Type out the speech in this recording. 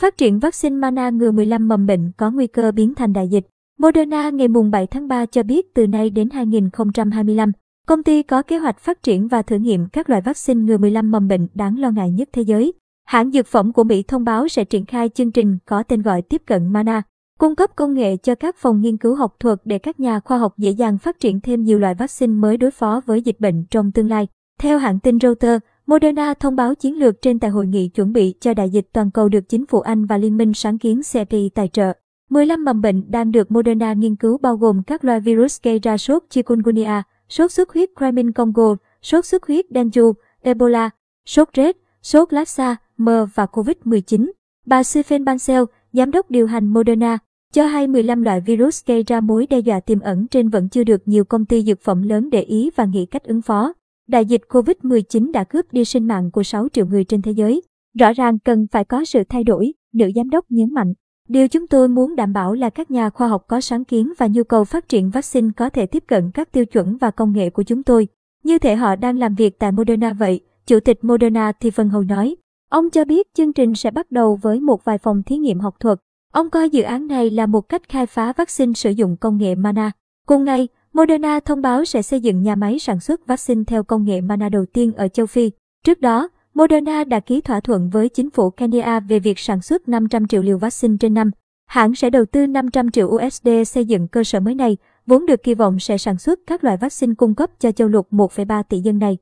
Phát triển vaccine Mana ngừa 15 mầm bệnh có nguy cơ biến thành đại dịch. Moderna ngày 7 tháng 3 cho biết từ nay đến 2025, công ty có kế hoạch phát triển và thử nghiệm các loại vaccine ngừa 15 mầm bệnh đáng lo ngại nhất thế giới. Hãng dược phẩm của Mỹ thông báo sẽ triển khai chương trình có tên gọi tiếp cận Mana, cung cấp công nghệ cho các phòng nghiên cứu học thuật để các nhà khoa học dễ dàng phát triển thêm nhiều loại vaccine mới đối phó với dịch bệnh trong tương lai. Theo hãng tin Reuters, Moderna thông báo chiến lược trên tại hội nghị chuẩn bị cho đại dịch toàn cầu được chính phủ Anh và Liên minh sáng kiến CEPI tài trợ. 15 mầm bệnh đang được Moderna nghiên cứu bao gồm các loại virus gây ra sốt chikungunya, sốt xuất huyết Crimean Congo, sốt xuất huyết dengue, Ebola, sốt rét, sốt Lassa, m và COVID-19. Bà Stephen Bancel, giám đốc điều hành Moderna, cho hay 15 loại virus gây ra mối đe dọa tiềm ẩn trên vẫn chưa được nhiều công ty dược phẩm lớn để ý và nghĩ cách ứng phó. Đại dịch COVID-19 đã cướp đi sinh mạng của 6 triệu người trên thế giới. Rõ ràng cần phải có sự thay đổi, nữ giám đốc nhấn mạnh. Điều chúng tôi muốn đảm bảo là các nhà khoa học có sáng kiến và nhu cầu phát triển vaccine có thể tiếp cận các tiêu chuẩn và công nghệ của chúng tôi. Như thể họ đang làm việc tại Moderna vậy, Chủ tịch Moderna Thì Phân Hầu nói. Ông cho biết chương trình sẽ bắt đầu với một vài phòng thí nghiệm học thuật. Ông coi dự án này là một cách khai phá vaccine sử dụng công nghệ MANA. Cùng ngày, Moderna thông báo sẽ xây dựng nhà máy sản xuất vaccine theo công nghệ MANA đầu tiên ở châu Phi. Trước đó, Moderna đã ký thỏa thuận với chính phủ Kenya về việc sản xuất 500 triệu liều vaccine trên năm. Hãng sẽ đầu tư 500 triệu USD xây dựng cơ sở mới này, vốn được kỳ vọng sẽ sản xuất các loại vaccine cung cấp cho châu lục 1,3 tỷ dân này.